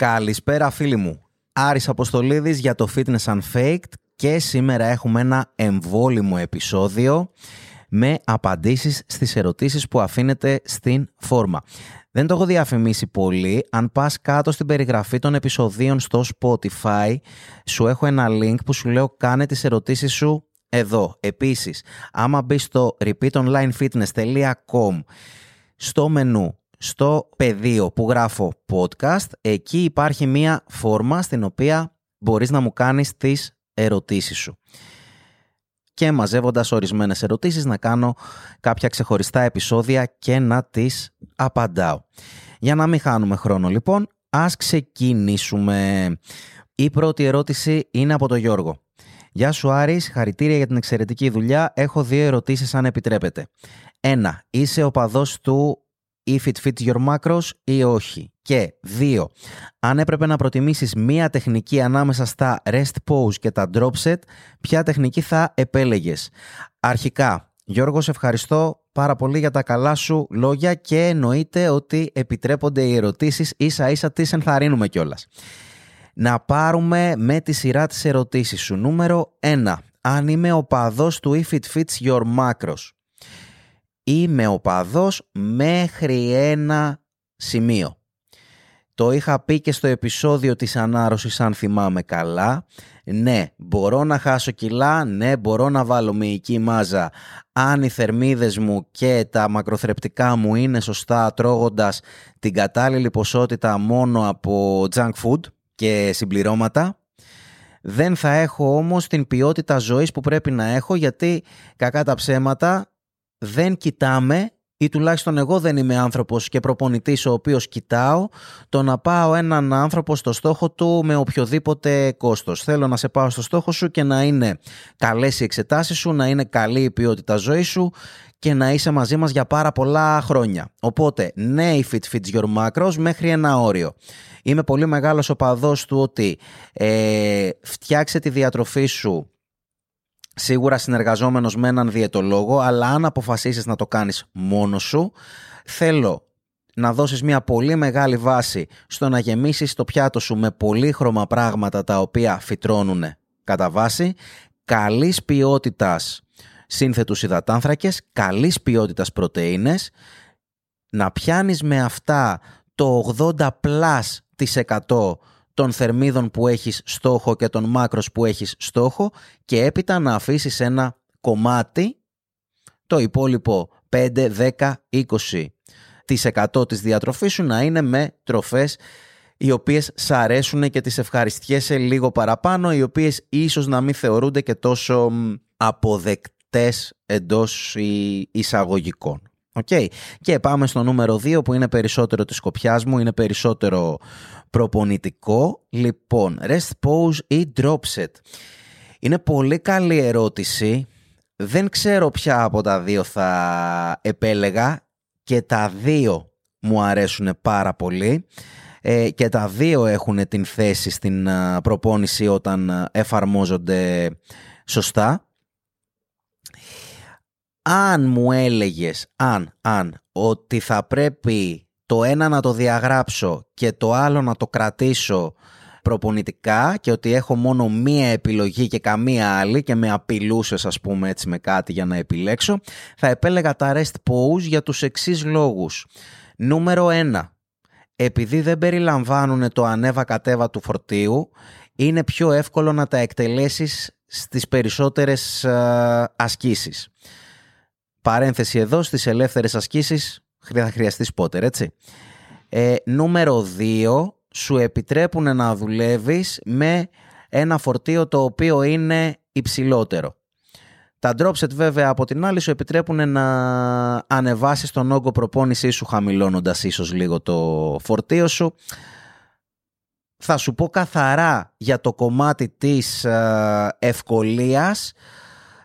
Καλησπέρα φίλοι μου. Άρης Αποστολίδης για το Fitness Unfaked και σήμερα έχουμε ένα εμβόλυμο επεισόδιο με απαντήσεις στις ερωτήσεις που αφήνετε στην φόρμα. Δεν το έχω διαφημίσει πολύ. Αν πας κάτω στην περιγραφή των επεισοδίων στο Spotify, σου έχω ένα link που σου λέω κάνε τις ερωτήσεις σου εδώ. Επίσης, άμα μπεις στο repeatonlinefitness.com στο μενού στο πεδίο που γράφω podcast, εκεί υπάρχει μία φόρμα στην οποία μπορείς να μου κάνεις τις ερωτήσεις σου. Και μαζεύοντας ορισμένες ερωτήσεις να κάνω κάποια ξεχωριστά επεισόδια και να τις απαντάω. Για να μην χάνουμε χρόνο λοιπόν, ας ξεκινήσουμε. Η πρώτη ερώτηση είναι από τον Γιώργο. Γεια σου Άρης, χαρητήρια για την εξαιρετική δουλειά. Έχω δύο ερωτήσεις αν επιτρέπετε. Ένα, είσαι ο παδός του if it fits your macros ή όχι. Και δύο, αν έπρεπε να προτιμήσεις μία τεχνική ανάμεσα στα rest pose και τα drop set, ποια τεχνική θα επέλεγες; Αρχικά, Γιώργο, σε ευχαριστώ πάρα πολύ για τα καλά σου λόγια και εννοείται ότι επιτρέπονται οι ερωτήσεις ίσα ίσα τις ενθαρρύνουμε κιόλας. Να πάρουμε με τη σειρά της ερωτήσεις σου. Νούμερο 1. Αν είμαι ο παδός του if it fits your macros είμαι οπαδός μέχρι ένα σημείο. Το είχα πει και στο επεισόδιο της ανάρρωσης αν θυμάμαι καλά. Ναι, μπορώ να χάσω κιλά, ναι, μπορώ να βάλω μυϊκή μάζα αν οι θερμίδες μου και τα μακροθρεπτικά μου είναι σωστά τρώγοντας την κατάλληλη ποσότητα μόνο από junk food και συμπληρώματα. Δεν θα έχω όμως την ποιότητα ζωής που πρέπει να έχω γιατί κακά τα ψέματα δεν κοιτάμε ή τουλάχιστον εγώ δεν είμαι άνθρωπος και προπονητής ο οποίος κοιτάω το να πάω έναν άνθρωπο στο στόχο του με οποιοδήποτε κόστος. Θέλω να σε πάω στο στόχο σου και να είναι καλές οι εξετάσεις σου, να είναι καλή η ποιότητα ζωής σου και να είσαι μαζί μας για πάρα πολλά χρόνια. Οπότε, ναι, η Fit Fits Your Macros μέχρι ένα όριο. Είμαι πολύ μεγάλος οπαδός του ότι ε, φτιάξε τη διατροφή σου σίγουρα συνεργαζόμενος με έναν διαιτολόγο, αλλά αν αποφασίσεις να το κάνεις μόνος σου, θέλω να δώσεις μια πολύ μεγάλη βάση στο να γεμίσεις το πιάτο σου με πολύχρωμα πράγματα τα οποία φυτρώνουν κατά βάση, καλής ποιότητας σύνθετους υδατάνθρακες, καλής ποιότητας πρωτεΐνες, να πιάνεις με αυτά το 80 πλάς της 100 των θερμίδων που έχεις στόχο και των μάκρος που έχεις στόχο και έπειτα να αφήσεις ένα κομμάτι, το υπόλοιπο 5, 10, 20 της 100 της διατροφής σου να είναι με τροφές οι οποίες σ' αρέσουν και τις ευχαριστιέσαι λίγο παραπάνω, οι οποίες ίσως να μην θεωρούνται και τόσο αποδεκτές εντός εισαγωγικών. Okay. Και πάμε στο νούμερο 2 που είναι περισσότερο της κοπιάς μου, είναι περισσότερο προπονητικό. Λοιπόν, rest pose ή drop set. Είναι πολύ καλή ερώτηση. Δεν ξέρω ποια από τα δύο θα επέλεγα και τα δύο μου αρέσουν πάρα πολύ ε, και τα δύο έχουν την θέση στην προπόνηση όταν εφαρμόζονται σωστά. Αν μου έλεγες, αν, αν, ότι θα πρέπει το ένα να το διαγράψω και το άλλο να το κρατήσω προπονητικά και ότι έχω μόνο μία επιλογή και καμία άλλη και με απειλούσες ας πούμε έτσι με κάτι για να επιλέξω θα επέλεγα τα rest pose για τους εξής λόγους. Νούμερο 1. Επειδή δεν περιλαμβάνουν το ανέβα κατέβα του φορτίου είναι πιο εύκολο να τα εκτελέσεις στις περισσότερες ασκήσεις. Παρένθεση εδώ στις ελεύθερες ασκήσεις θα χρειαστεί σπότερ, έτσι. Ε, νούμερο 2, σου επιτρέπουν να δουλεύεις με ένα φορτίο το οποίο είναι υψηλότερο. Τα dropset βέβαια από την άλλη σου επιτρέπουν να ανεβάσεις τον όγκο προπόνησής σου χαμηλώνοντας ίσως λίγο το φορτίο σου. Θα σου πω καθαρά για το κομμάτι της ε, ευκολίας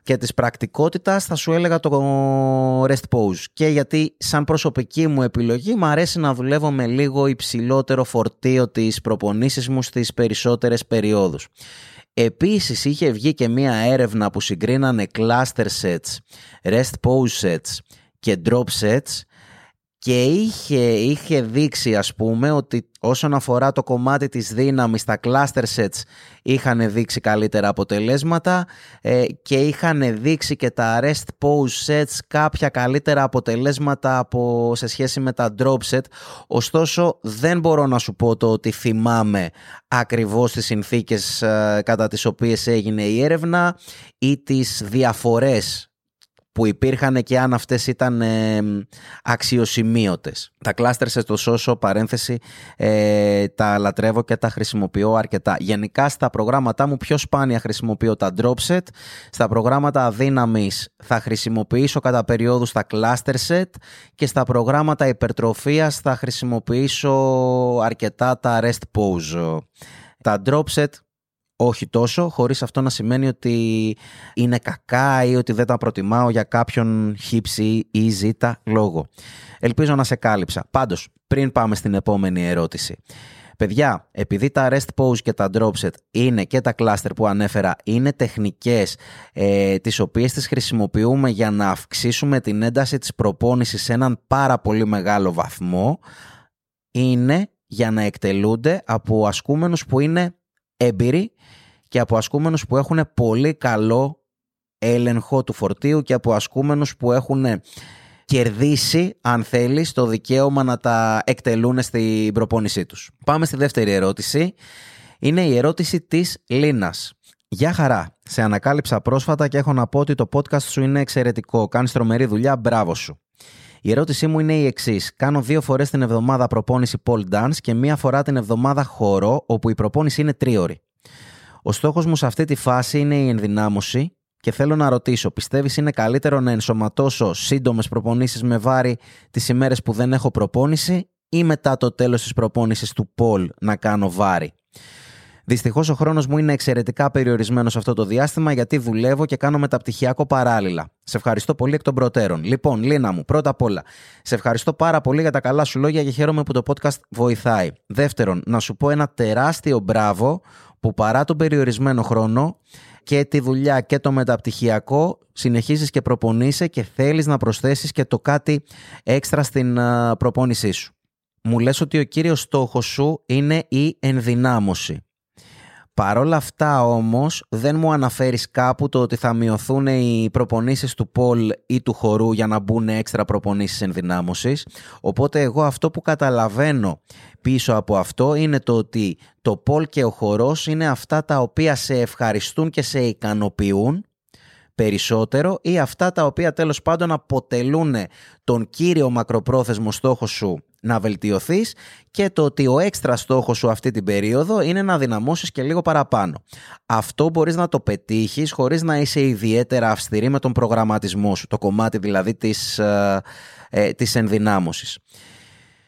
και της πρακτικότητας θα σου έλεγα το rest pose και γιατί σαν προσωπική μου επιλογή μου αρέσει να δουλεύω με λίγο υψηλότερο φορτίο της προπονήσεις μου στις περισσότερες περιόδους. Επίσης είχε βγει και μία έρευνα που συγκρίνανε cluster sets, rest pose sets και drop sets και είχε, είχε δείξει ας πούμε ότι όσον αφορά το κομμάτι της δύναμης τα cluster sets είχαν δείξει καλύτερα αποτελέσματα ε, και είχαν δείξει και τα rest pose sets κάποια καλύτερα αποτελέσματα από, σε σχέση με τα drop set. Ωστόσο δεν μπορώ να σου πω το ότι θυμάμαι ακριβώς τις συνθήκες ε, κατά τις οποίες έγινε η έρευνα ή τις διαφορές που υπήρχαν και αν αυτές ήταν ε, αξιοσημείωτες. Τα κλάστερ σε το σώσο, παρένθεση, ε, τα λατρεύω και τα χρησιμοποιώ αρκετά. Γενικά στα προγράμματά μου πιο σπάνια χρησιμοποιώ τα dropset. Στα προγράμματα αδύναμης θα χρησιμοποιήσω κατά περιόδους τα cluster set και στα προγράμματα υπερτροφίας θα χρησιμοποιήσω αρκετά τα rest pose. Τα dropset όχι τόσο, χωρίς αυτό να σημαίνει ότι είναι κακά ή ότι δεν τα προτιμάω για κάποιον χύψη ή ζήτα λόγο. Ελπίζω να σε κάλυψα. Πάντως, πριν πάμε στην επόμενη ερώτηση. Παιδιά, επειδή τα rest pose και τα drop set είναι και τα cluster που ανέφερα, είναι τεχνικές ε, τις οποίες τις χρησιμοποιούμε για να αυξήσουμε την ένταση της προπόνησης σε έναν πάρα πολύ μεγάλο βαθμό, είναι για να εκτελούνται από ασκούμενους που είναι έμπειροι και από ασκούμενους που έχουν πολύ καλό έλεγχο του φορτίου και από ασκούμενους που έχουν κερδίσει, αν θέλεις, το δικαίωμα να τα εκτελούν στην προπόνησή τους. Πάμε στη δεύτερη ερώτηση. Είναι η ερώτηση της Λίνας. Γεια χαρά. Σε ανακάλυψα πρόσφατα και έχω να πω ότι το podcast σου είναι εξαιρετικό. Κάνεις τρομερή δουλειά. Μπράβο σου. Η ερώτησή μου είναι η εξής. Κάνω δύο φορές την εβδομάδα προπόνηση pole dance και μία φορά την εβδομάδα χώρο, όπου η προπόνηση είναι τρίωρη. Ο στόχος μου σε αυτή τη φάση είναι η ενδυνάμωση και θέλω να ρωτήσω, πιστεύεις είναι καλύτερο να ενσωματώσω σύντομες προπονήσεις με βάρη τις ημέρες που δεν έχω προπόνηση ή μετά το τέλος της προπόνησης του Πολ να κάνω βάρη; Δυστυχώς ο χρόνος μου είναι εξαιρετικά περιορισμένος αυτό το διάστημα γιατί δουλεύω και κάνω μεταπτυχιακό παράλληλα. Σε ευχαριστώ πολύ εκ των προτέρων. Λοιπόν, Λίνα μου, πρώτα απ' όλα, σε ευχαριστώ πάρα πολύ για τα καλά σου λόγια και χαίρομαι που το podcast βοηθάει. Δεύτερον, να σου πω ένα τεράστιο μπράβο που παρά τον περιορισμένο χρόνο και τη δουλειά και το μεταπτυχιακό συνεχίζεις και προπονείσαι και θέλεις να προσθέσεις και το κάτι έξτρα στην προπόνησή σου. Μου λες ότι ο κύριος στόχος σου είναι η ενδυνάμωση. Παρόλα αυτά όμως δεν μου αναφέρεις κάπου το ότι θα μειωθούν οι προπονήσεις του Πολ ή του χορού για να μπουν έξτρα προπονήσεις ενδυνάμωσης. Οπότε εγώ αυτό που καταλαβαίνω πίσω από αυτό είναι το ότι το Πολ και ο χορός είναι αυτά τα οποία σε ευχαριστούν και σε ικανοποιούν περισσότερο ή αυτά τα οποία τέλος πάντων αποτελούν τον κύριο μακροπρόθεσμο στόχο σου να βελτιωθείς και το ότι ο έξτρα στόχος σου αυτή την περίοδο είναι να δυναμώσεις και λίγο παραπάνω. Αυτό μπορείς να το πετύχεις χωρίς να είσαι ιδιαίτερα αυστηρή με τον προγραμματισμό σου, το κομμάτι δηλαδή της, ε, ε της ενδυνάμωσης.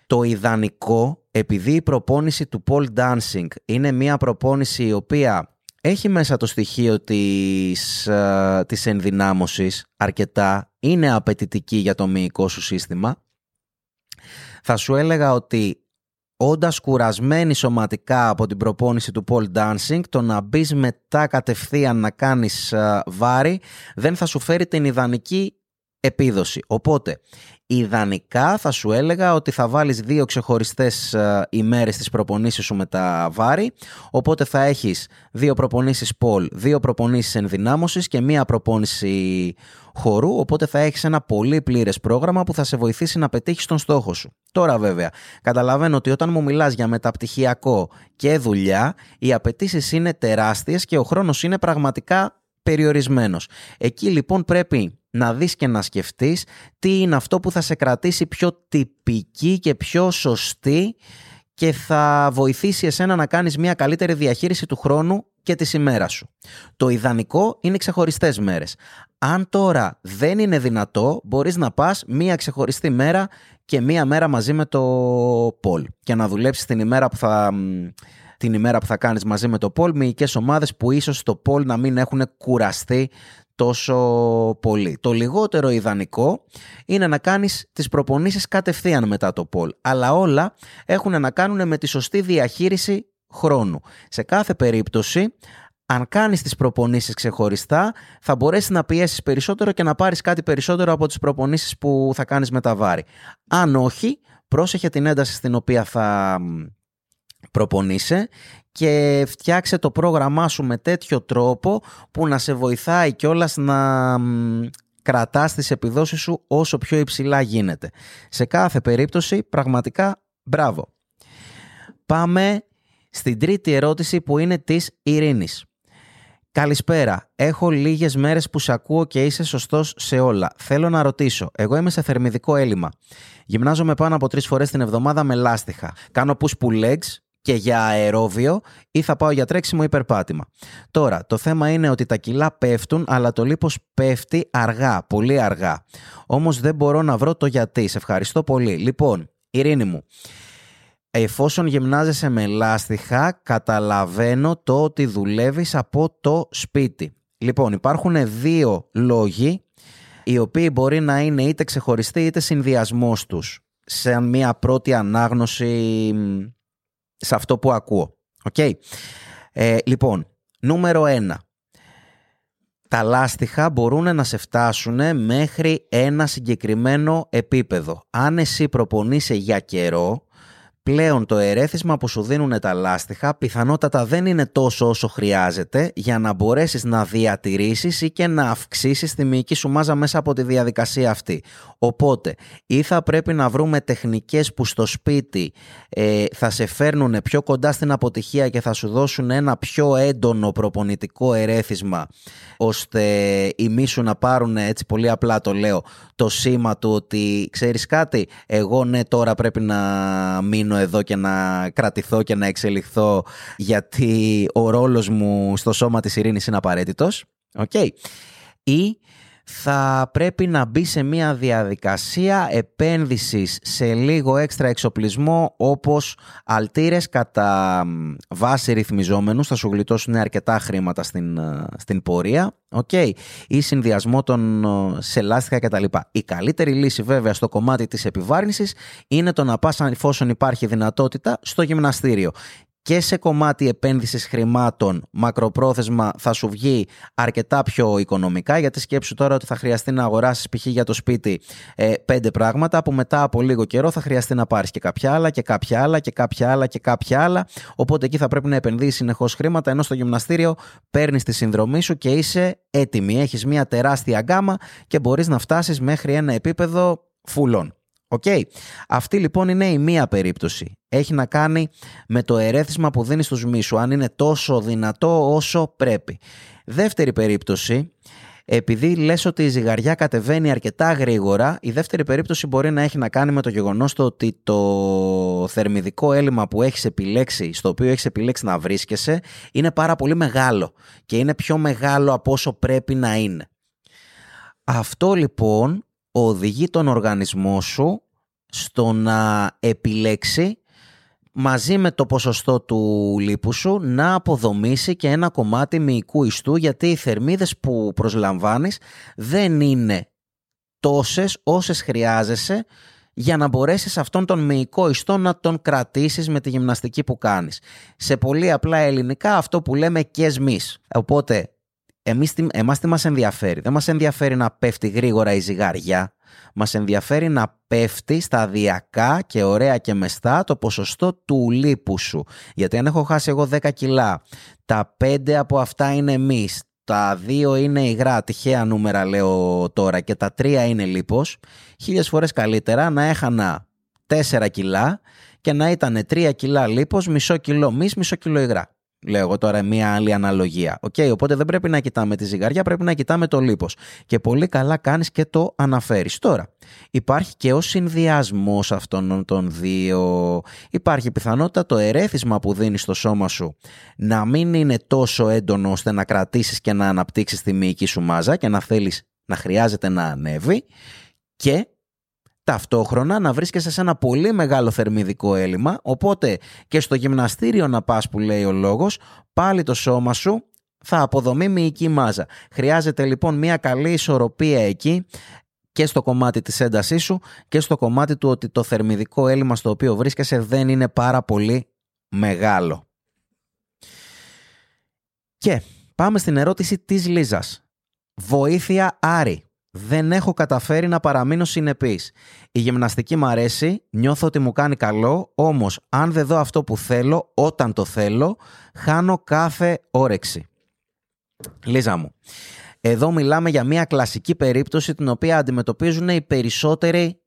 Το ιδανικό, επειδή η προπόνηση του pole dancing είναι μια προπόνηση η οποία έχει μέσα το στοιχείο της, ε, της ενδυνάμωσης αρκετά, είναι απαιτητική για το μυϊκό σου σύστημα, θα σου έλεγα ότι όντας κουρασμένη σωματικά από την προπόνηση του pole dancing, το να μπεις μετά κατευθείαν να κάνεις ε, βάρη δεν θα σου φέρει την ιδανική επίδοση. Οπότε, ιδανικά θα σου έλεγα ότι θα βάλεις δύο ξεχωριστές ε, ημέρες στις προπονήσεις σου με τα βάρη, οπότε θα έχεις δύο προπονήσεις pole, δύο προπονήσεις ενδυνάμωσης και μία προπόνηση χορού, οπότε θα έχεις ένα πολύ πλήρες πρόγραμμα που θα σε βοηθήσει να πετύχεις τον στόχο σου. Τώρα βέβαια, καταλαβαίνω ότι όταν μου μιλάς για μεταπτυχιακό και δουλειά, οι απαιτήσεις είναι τεράστιες και ο χρόνος είναι πραγματικά περιορισμένος. Εκεί λοιπόν πρέπει να δεις και να σκεφτείς τι είναι αυτό που θα σε κρατήσει πιο τυπική και πιο σωστή και θα βοηθήσει εσένα να κάνεις μια καλύτερη διαχείριση του χρόνου και της ημέρας σου. Το ιδανικό είναι ξεχωριστές μέρες. Αν τώρα δεν είναι δυνατό, μπορείς να πας μία ξεχωριστή μέρα και μία μέρα μαζί με το Πολ και να δουλέψεις την ημέρα που θα την ημέρα που θα κάνεις μαζί με το Πολ μυϊκές ομάδες που ίσως το Πολ να μην έχουν κουραστεί τόσο πολύ. Το λιγότερο ιδανικό είναι να κάνεις τις προπονήσεις κατευθείαν μετά το Πολ. Αλλά όλα έχουν να κάνουν με τη σωστή διαχείριση χρόνου. Σε κάθε περίπτωση αν κάνεις τις προπονήσεις ξεχωριστά, θα μπορέσεις να πιέσεις περισσότερο και να πάρεις κάτι περισσότερο από τις προπονήσεις που θα κάνεις με τα βάρη. Αν όχι, πρόσεχε την ένταση στην οποία θα προπονείσαι και φτιάξε το πρόγραμμά σου με τέτοιο τρόπο που να σε βοηθάει κιόλας να κρατάς τις επιδόσεις σου όσο πιο υψηλά γίνεται. Σε κάθε περίπτωση πραγματικά μπράβο. Πάμε στην τρίτη ερώτηση που είναι της Ειρήνης. Καλησπέρα. Έχω λίγες μέρες που σε ακούω και είσαι σωστός σε όλα. Θέλω να ρωτήσω. Εγώ είμαι σε θερμιδικό έλλειμμα. Γυμνάζομαι πάνω από τρεις φορές την εβδομάδα με λάστιχα. Κάνω push-pull legs και για αερόβιο ή θα πάω για τρέξιμο ή περπάτημα. Τώρα, το θέμα είναι ότι τα κιλά πέφτουν, αλλά το λίπος πέφτει αργά, πολύ αργά. Όμως δεν μπορώ να βρω το γιατί. Σε ευχαριστώ πολύ. Λοιπόν, Ειρήνη μου, εφόσον γυμνάζεσαι με λάστιχα, καταλαβαίνω το ότι δουλεύεις από το σπίτι. Λοιπόν, υπάρχουν δύο λόγοι οι οποίοι μπορεί να είναι είτε ξεχωριστοί είτε συνδυασμός τους σε μια πρώτη ανάγνωση σε αυτό που ακούω. Okay. Ε, λοιπόν, νούμερο ένα. Τα λάστιχα μπορούν να σε φτάσουν μέχρι ένα συγκεκριμένο επίπεδο. Αν εσύ προπονείσαι για καιρό, πλέον το ερέθισμα που σου δίνουν τα λάστιχα πιθανότατα δεν είναι τόσο όσο χρειάζεται για να μπορέσεις να διατηρήσεις ή και να αυξήσεις τη μυϊκή σου μάζα μέσα από τη διαδικασία αυτή. Οπότε ή θα πρέπει να βρούμε τεχνικές που στο σπίτι ε, θα σε φέρνουν πιο κοντά στην αποτυχία και θα σου δώσουν ένα πιο έντονο προπονητικό ερέθισμα ώστε οι μη σου να πάρουν έτσι πολύ απλά το λέω το σήμα του ότι ξέρεις κάτι εγώ ναι τώρα πρέπει να μείνω εδώ και να κρατηθώ και να εξελιχθώ γιατί ο ρόλος μου στο σώμα της ειρήνης είναι απαραίτητος. Okay. Ή θα πρέπει να μπει σε μια διαδικασία επένδυσης σε λίγο έξτρα εξοπλισμό όπως αλτήρες κατά βάση ρυθμιζόμενους, θα σου γλιτώσουν αρκετά χρήματα στην, στην πορεία okay. ή συνδυασμό των σε λάστιχα κτλ. Η καλύτερη λύση βέβαια στο κομμάτι της επιβάρυνσης είναι το να πας εφόσον υπάρχει δυνατότητα στο γυμναστήριο και σε κομμάτι επένδυσης χρημάτων μακροπρόθεσμα θα σου βγει αρκετά πιο οικονομικά γιατί σκέψου τώρα ότι θα χρειαστεί να αγοράσεις π.χ. για το σπίτι ε, πέντε πράγματα που μετά από λίγο καιρό θα χρειαστεί να πάρεις και κάποια άλλα και κάποια άλλα και κάποια άλλα και κάποια άλλα οπότε εκεί θα πρέπει να επενδύσεις συνεχώς χρήματα ενώ στο γυμναστήριο παίρνεις τη συνδρομή σου και είσαι έτοιμη. Έχεις μια τεράστια γκάμα και μπορείς να φτάσεις μέχρι ένα επίπεδο φουλών. Οκ. Αυτή λοιπόν είναι η μία περίπτωση. Έχει να κάνει με το ερέθισμα που δίνεις στους μυς σου, αν είναι τόσο δυνατό όσο πρέπει. Δεύτερη περίπτωση, επειδή λες ότι η ζυγαριά κατεβαίνει αρκετά γρήγορα, η δεύτερη περίπτωση μπορεί να έχει να κάνει με το γεγονός το ότι το θερμιδικό έλλειμμα που έχεις επιλέξει, στο οποίο έχεις επιλέξει να βρίσκεσαι, είναι πάρα πολύ μεγάλο και είναι πιο μεγάλο από όσο πρέπει να είναι. Αυτό λοιπόν οδηγεί τον οργανισμό σου στο να επιλέξει μαζί με το ποσοστό του λίπου σου να αποδομήσει και ένα κομμάτι μυϊκού ιστού γιατί οι θερμίδες που προσλαμβάνεις δεν είναι τόσες όσες χρειάζεσαι για να μπορέσεις αυτόν τον μυϊκό ιστό να τον κρατήσεις με τη γυμναστική που κάνεις. Σε πολύ απλά ελληνικά αυτό που λέμε και Οπότε εμείς, εμάς τι μας ενδιαφέρει; Δεν μας ενδιαφέρει να πέφτει γρήγορα η ζυγαριά. Μας ενδιαφέρει να πέφτει σταδιακά και ωραία και μεστά το ποσοστό του λίπου σου. Γιατί αν έχω χάσει εγώ 10 κιλά, τα 5 από αυτά είναι μυς, τα 2 είναι υγρά, τυχαία νούμερα λέω τώρα και τα 3 είναι λίπος, χίλιες φορές καλύτερα να έχανα 4 κιλά και να ήταν 3 κιλά λίπος, μισό κιλό μυς, μισό κιλό υγρά. Λέω εγώ τώρα μία άλλη αναλογία. Okay, οπότε δεν πρέπει να κοιτάμε τη ζυγαριά, πρέπει να κοιτάμε το λίπος. Και πολύ καλά κάνεις και το αναφέρεις. Τώρα, υπάρχει και ο συνδυασμός αυτών των δύο. Υπάρχει πιθανότητα το ερέθισμα που δίνεις στο σώμα σου να μην είναι τόσο έντονο ώστε να κρατήσεις και να αναπτύξεις τη μυϊκή σου μάζα και να θέλεις να χρειάζεται να ανέβει και ταυτόχρονα να βρίσκεσαι σε ένα πολύ μεγάλο θερμιδικό έλλειμμα, οπότε και στο γυμναστήριο να πας που λέει ο λόγος, πάλι το σώμα σου θα αποδομεί μυϊκή μάζα. Χρειάζεται λοιπόν μια καλή ισορροπία εκεί και στο κομμάτι της έντασής σου και στο κομμάτι του ότι το θερμιδικό έλλειμμα στο οποίο βρίσκεσαι δεν είναι πάρα πολύ μεγάλο. Και Πάμε στην ερώτηση της Λίζας. Βοήθεια Άρη. Δεν έχω καταφέρει να παραμείνω συνεπής. Η γυμναστική μου αρέσει, νιώθω ότι μου κάνει καλό, όμως αν δεν δω αυτό που θέλω, όταν το θέλω, χάνω κάθε όρεξη. Λίζα μου, εδώ μιλάμε για μια κλασική περίπτωση την οποία αντιμετωπίζουν οι περισσότεροι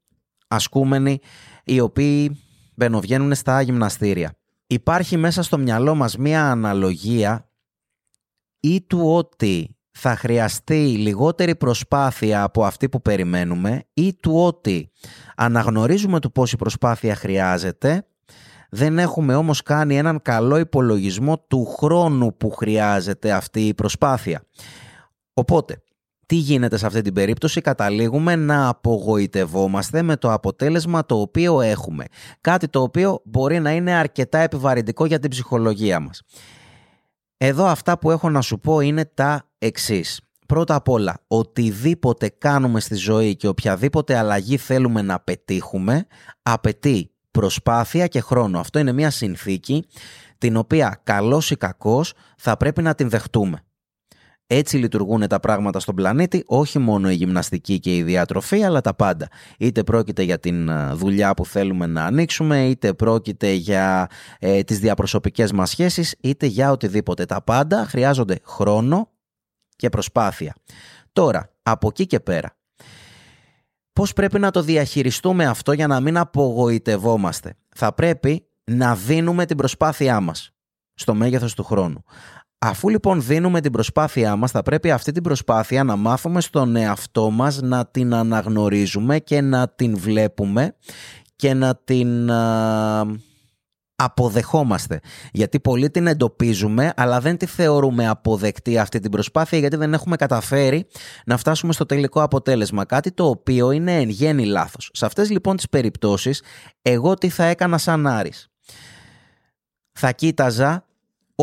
ασκούμενοι οι οποίοι μπαινοβγαίνουν στα γυμναστήρια. Υπάρχει μέσα στο μυαλό μας μια αναλογία ή του ότι θα χρειαστεί λιγότερη προσπάθεια από αυτή που περιμένουμε ή του ότι αναγνωρίζουμε του πόση προσπάθεια χρειάζεται δεν έχουμε όμως κάνει έναν καλό υπολογισμό του χρόνου που χρειάζεται αυτή η προσπάθεια. Οπότε, τι γίνεται σε αυτή την περίπτωση, καταλήγουμε να απογοητευόμαστε με το αποτέλεσμα το οποίο έχουμε. Κάτι το οποίο μπορεί να είναι αρκετά επιβαρυντικό για την ψυχολογία μας. Εδώ αυτά που έχω να σου πω είναι τα εξής. Πρώτα απ' όλα, οτιδήποτε κάνουμε στη ζωή και οποιαδήποτε αλλαγή θέλουμε να πετύχουμε, απαιτεί προσπάθεια και χρόνο. Αυτό είναι μια συνθήκη την οποία καλός ή κακός θα πρέπει να την δεχτούμε. Έτσι λειτουργούν τα πράγματα στον πλανήτη, όχι μόνο η γυμναστική και η διατροφή, αλλά τα πάντα. Είτε πρόκειται για την ε, δουλειά που θέλουμε να ανοίξουμε, είτε πρόκειται για ε, τις διαπροσωπικές μας σχέσεις, είτε για οτιδήποτε. Τα πάντα χρειάζονται χρόνο και προσπάθεια. Τώρα, από εκεί και πέρα, πώς πρέπει να το διαχειριστούμε αυτό για να μην απογοητευόμαστε; Θα πρέπει να δίνουμε την προσπάθειά μας στο μέγεθος του χρόνου. Αφού λοιπόν δίνουμε την προσπάθειά μας, θα πρέπει αυτή την προσπάθεια να μάθουμε στον εαυτό μας να την αναγνωρίζουμε και να την βλέπουμε και να την αποδεχόμαστε. Γιατί πολλοί την εντοπίζουμε, αλλά δεν τη θεωρούμε αποδεκτή αυτή την προσπάθεια, γιατί δεν έχουμε καταφέρει να φτάσουμε στο τελικό αποτέλεσμα. Κάτι το οποίο είναι εν γέννη λάθος. Σε αυτές λοιπόν τις περιπτώσεις, εγώ τι θα έκανα σαν Άρης. Θα κοίταζα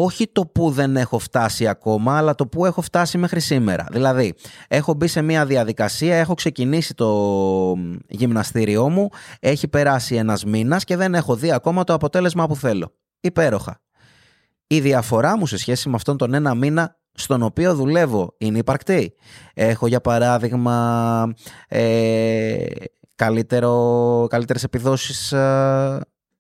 όχι το που δεν έχω φτάσει ακόμα, αλλά το που έχω φτάσει μέχρι σήμερα. Δηλαδή, έχω μπει σε μια διαδικασία, έχω ξεκινήσει το γυμναστήριό μου, έχει περάσει ένας μήνας και δεν έχω δει ακόμα το αποτέλεσμα που θέλω. Υπέροχα. Η διαφορά μου σε σχέση με αυτόν τον ένα μήνα στον οποίο δουλεύω είναι υπαρκτή. Έχω για παράδειγμα ε, καλύτερο, καλύτερες επιδόσεις ε,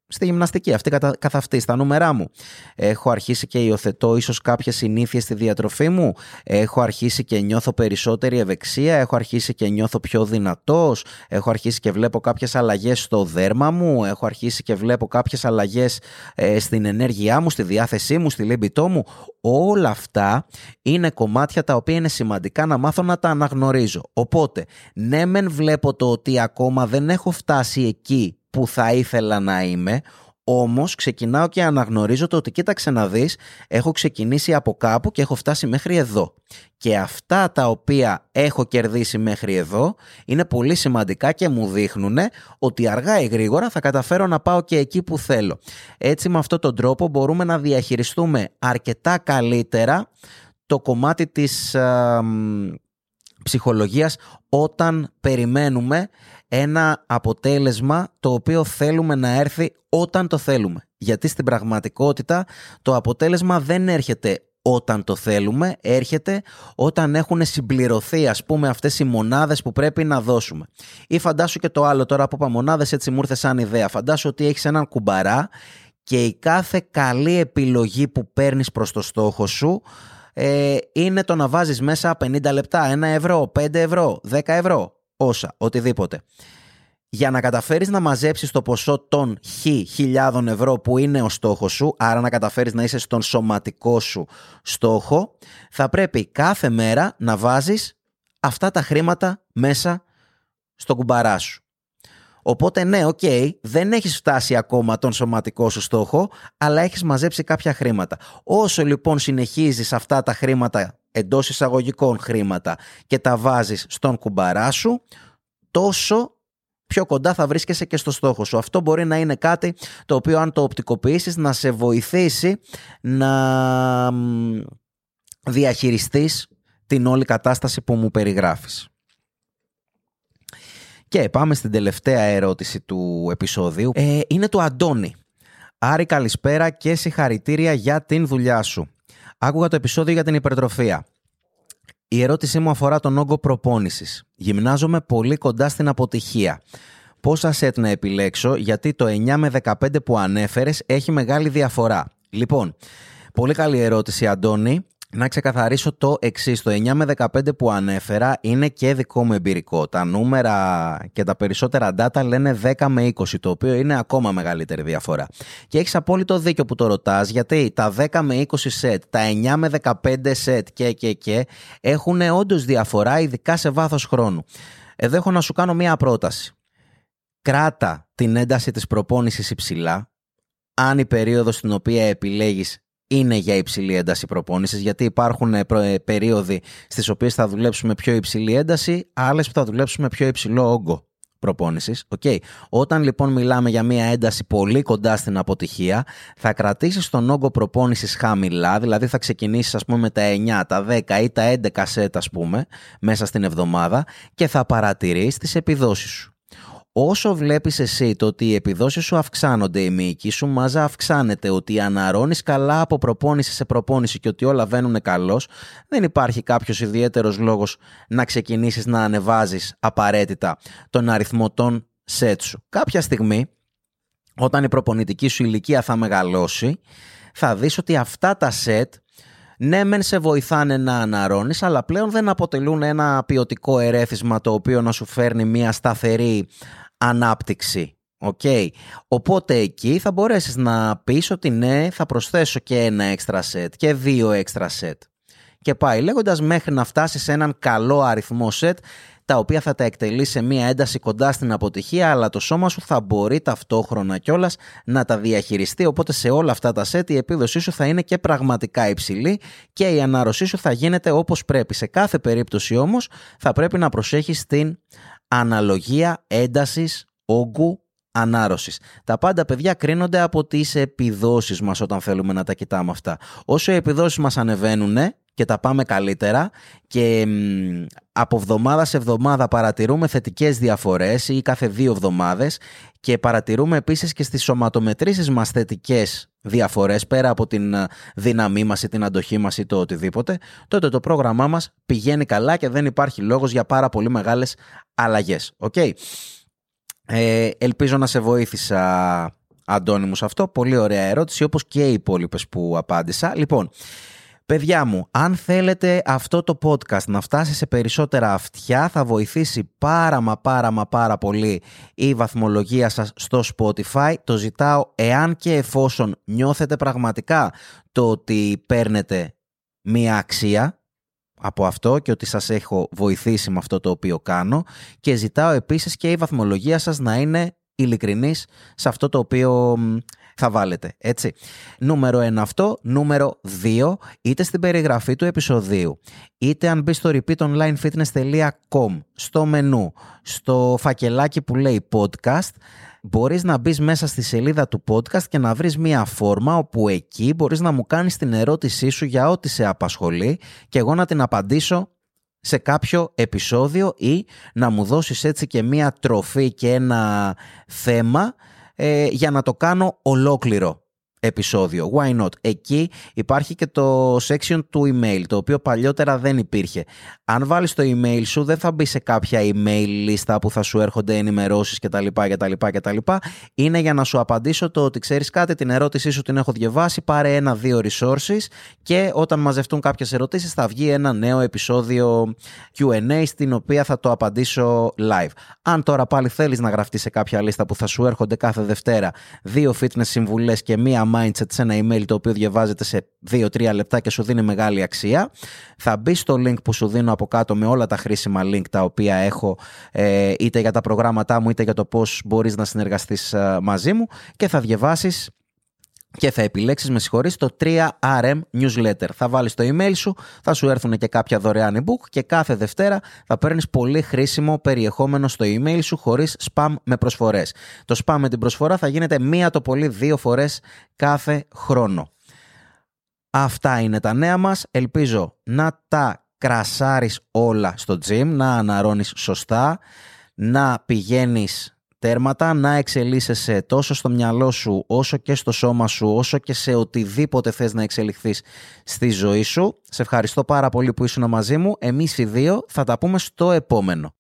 στη γυμναστική, αυτή καθ' αυτή, στα νούμερά μου. Έχω αρχίσει και υιοθετώ ίσως κάποιες συνήθειες στη διατροφή μου. Έχω αρχίσει και νιώθω περισσότερη ευεξία. Έχω αρχίσει και νιώθω πιο δυνατός. Έχω αρχίσει και βλέπω κάποιες αλλαγές στο δέρμα μου. Έχω αρχίσει και βλέπω κάποιες αλλαγές ε, στην ενέργειά μου, στη διάθεσή μου, στη λίμπητό μου. Όλα αυτά είναι κομμάτια τα οποία είναι σημαντικά να μάθω να τα αναγνωρίζω. Οπότε, ναι, μεν βλέπω το ότι ακόμα δεν έχω φτάσει εκεί που θα ήθελα να είμαι, όμως ξεκινάω και αναγνωρίζω το ότι κοίταξε να δεις, έχω ξεκινήσει από κάπου και έχω φτάσει μέχρι εδώ. Και αυτά τα οποία έχω κερδίσει μέχρι εδώ είναι πολύ σημαντικά και μου δείχνουν ότι αργά ή γρήγορα θα καταφέρω να πάω και εκεί που θέλω. Έτσι με αυτόν τον τρόπο μπορούμε να διαχειριστούμε αρκετά καλύτερα το κομμάτι της ψυχολογίας όταν περιμένουμε ένα αποτέλεσμα το οποίο θέλουμε να έρθει όταν το θέλουμε. Γιατί στην πραγματικότητα το αποτέλεσμα δεν έρχεται όταν το θέλουμε, έρχεται όταν έχουν συμπληρωθεί ας πούμε αυτές οι μονάδες που πρέπει να δώσουμε. Ή φαντάσου και το άλλο τώρα που είπα μονάδες έτσι μου ήρθε σαν ιδέα. Φαντάσου ότι έχεις έναν κουμπαρά και η κάθε καλή επιλογή που παίρνεις προς το στόχο σου ε, είναι το να βάζεις μέσα 50 λεπτά, 1 ευρώ, 5 ευρώ, 10 ευρώ όσα, οτιδήποτε. Για να καταφέρεις να μαζέψεις το ποσό των χ χιλιάδων ευρώ που είναι ο στόχος σου, άρα να καταφέρεις να είσαι στον σωματικό σου στόχο, θα πρέπει κάθε μέρα να βάζεις αυτά τα χρήματα μέσα στο κουμπαρά σου. Οπότε ναι, οκ, δεν έχεις φτάσει ακόμα τον σωματικό σου στόχο, αλλά έχεις μαζέψει κάποια χρήματα. Όσο λοιπόν συνεχίζεις αυτά τα χρήματα εντός εισαγωγικών χρήματα και τα βάζεις στον κουμπαρά σου, τόσο πιο κοντά θα βρίσκεσαι και στο στόχο σου. Αυτό μπορεί να είναι κάτι το οποίο αν το οπτικοποιήσεις να σε βοηθήσει να διαχειριστείς την όλη κατάσταση που μου περιγράφεις. Και πάμε στην τελευταία ερώτηση του επεισόδιου. Ε, είναι του Αντώνη. Άρη καλησπέρα και συγχαρητήρια για την δουλειά σου. Άκουγα το επεισόδιο για την υπερτροφία. Η ερώτησή μου αφορά τον όγκο προπόνησης. Γυμνάζομαι πολύ κοντά στην αποτυχία. Πόσα σετ να επιλέξω, γιατί το 9 με 15 που ανέφερες έχει μεγάλη διαφορά. Λοιπόν, πολύ καλή ερώτηση Αντώνη να ξεκαθαρίσω το εξής. Το 9 με 15 που ανέφερα είναι και δικό μου εμπειρικό. Τα νούμερα και τα περισσότερα data λένε 10 με 20, το οποίο είναι ακόμα μεγαλύτερη διαφορά. Και έχεις απόλυτο δίκιο που το ρωτάς, γιατί τα 10 με 20 set, τα 9 με 15 set και και και έχουν όντως διαφορά, ειδικά σε βάθος χρόνου. Εδώ έχω να σου κάνω μία πρόταση. Κράτα την ένταση της προπόνησης υψηλά, αν η περίοδος στην οποία επιλέγεις είναι για υψηλή ένταση προπόνησης γιατί υπάρχουν ε, ε, περίοδοι στις οποίες θα δουλέψουμε πιο υψηλή ένταση, άλλες που θα δουλέψουμε πιο υψηλό όγκο προπόνησης. Okay. Όταν λοιπόν μιλάμε για μια ένταση πολύ κοντά στην αποτυχία, θα κρατήσεις τον όγκο προπόνησης χαμηλά, δηλαδή θα ξεκινήσεις ας πούμε με τα 9, τα 10 ή τα 11 σετ ας πούμε μέσα στην εβδομάδα και θα παρατηρείς τις επιδόσεις σου όσο βλέπεις εσύ το ότι οι επιδόσεις σου αυξάνονται, η μυϊκή σου μάζα αυξάνεται, ότι αναρώνεις καλά από προπόνηση σε προπόνηση και ότι όλα βαίνουν καλώς, δεν υπάρχει κάποιος ιδιαίτερος λόγος να ξεκινήσεις να ανεβάζεις απαραίτητα τον αριθμό των σετ σου. Κάποια στιγμή, όταν η προπονητική σου ηλικία θα μεγαλώσει, θα δεις ότι αυτά τα σετ ναι, μεν σε βοηθάνε να αναρώνεις, αλλά πλέον δεν αποτελούν ένα ποιοτικό ερέθισμα το οποίο να σου φέρνει μια σταθερή ανάπτυξη. Okay. Οπότε εκεί θα μπορέσεις να πεις ότι ναι θα προσθέσω και ένα έξτρα set και δύο έξτρα set. Και πάει λέγοντας μέχρι να φτάσεις σε έναν καλό αριθμό set τα οποία θα τα εκτελείς σε μία ένταση κοντά στην αποτυχία, αλλά το σώμα σου θα μπορεί ταυτόχρονα κιόλας να τα διαχειριστεί. Οπότε σε όλα αυτά τα set η επίδοσή σου θα είναι και πραγματικά υψηλή και η ανάρρωσή σου θα γίνεται όπως πρέπει. Σε κάθε περίπτωση όμως θα πρέπει να προσέχεις την αναλογία έντασης όγκου ανάρρωσης. Τα πάντα παιδιά κρίνονται από τις επιδόσεις μας όταν θέλουμε να τα κοιτάμε αυτά. Όσο οι επιδόσεις μας ανεβαίνουν και τα πάμε καλύτερα και από εβδομάδα σε εβδομάδα παρατηρούμε θετικές διαφορές ή κάθε δύο εβδομάδες και παρατηρούμε επίσης και στις σωματομετρήσεις μας θετικές διαφορές πέρα από την ε, δύναμή μας ή την αντοχή μας ή το οτιδήποτε, τότε το πρόγραμμά μας πηγαίνει καλά και δεν υπάρχει λόγος για πάρα πολύ μεγάλες αλλαγές. Okay. Ε, ελπίζω να σε βοήθησα Αντώνη μου σε αυτό. Πολύ ωραία ερώτηση όπως και οι υπόλοιπες που απάντησα. Λοιπόν, Παιδιά μου, αν θέλετε αυτό το podcast να φτάσει σε περισσότερα αυτιά, θα βοηθήσει πάρα μα πάρα μα πάρα πολύ η βαθμολογία σας στο Spotify. Το ζητάω εάν και εφόσον νιώθετε πραγματικά το ότι παίρνετε μία αξία από αυτό και ότι σας έχω βοηθήσει με αυτό το οποίο κάνω και ζητάω επίσης και η βαθμολογία σας να είναι ειλικρινής σε αυτό το οποίο θα βάλετε. Έτσι. Νούμερο 1 αυτό. Νούμερο 2, είτε στην περιγραφή του επεισοδίου, είτε αν μπει στο repeatonlinefitness.com, στο μενού, στο φακελάκι που λέει podcast, μπορείς να μπεις μέσα στη σελίδα του podcast και να βρεις μία φόρμα όπου εκεί μπορείς να μου κάνεις την ερώτησή σου για ό,τι σε απασχολεί και εγώ να την απαντήσω σε κάποιο επεισόδιο ή να μου δώσεις έτσι και μία τροφή και ένα θέμα ε, για να το κάνω ολόκληρο επεισόδιο. Why not? Εκεί υπάρχει και το section του email, το οποίο παλιότερα δεν υπήρχε. Αν βάλεις το email σου, δεν θα μπει σε κάποια email λίστα που θα σου έρχονται ενημερώσεις κτλ. κτλ, κτλ. Είναι για να σου απαντήσω το ότι ξέρεις κάτι, την ερώτησή σου την έχω διαβάσει, πάρε ένα-δύο resources και όταν μαζευτούν κάποιες ερωτήσεις θα βγει ένα νέο επεισόδιο Q&A στην οποία θα το απαντήσω live. Αν τώρα πάλι θέλεις να γραφτείς σε κάποια λίστα που θα σου έρχονται κάθε Δευτέρα δύο fitness συμβουλές και μία mindset σε ένα email το οποίο διαβάζεται σε 2-3 λεπτά και σου δίνει μεγάλη αξία. Θα μπει στο link που σου δίνω από κάτω με όλα τα χρήσιμα link τα οποία έχω ε, είτε για τα προγράμματά μου είτε για το πώς μπορείς να συνεργαστείς ε, μαζί μου και θα διαβάσεις και θα επιλέξεις με συγχωρείς το 3RM newsletter. Θα βάλεις το email σου, θα σου έρθουν και κάποια δωρεάν ebook και κάθε Δευτέρα θα παίρνεις πολύ χρήσιμο περιεχόμενο στο email σου χωρίς spam με προσφορές. Το spam με την προσφορά θα γίνεται μία το πολύ δύο φορές κάθε χρόνο. Αυτά είναι τα νέα μας. Ελπίζω να τα κρασάρεις όλα στο gym, να αναρώνεις σωστά, να πηγαίνεις τέρματα, να εξελίσσεσαι τόσο στο μυαλό σου, όσο και στο σώμα σου, όσο και σε οτιδήποτε θες να εξελιχθείς στη ζωή σου. Σε ευχαριστώ πάρα πολύ που ήσουν μαζί μου. Εμείς οι δύο θα τα πούμε στο επόμενο.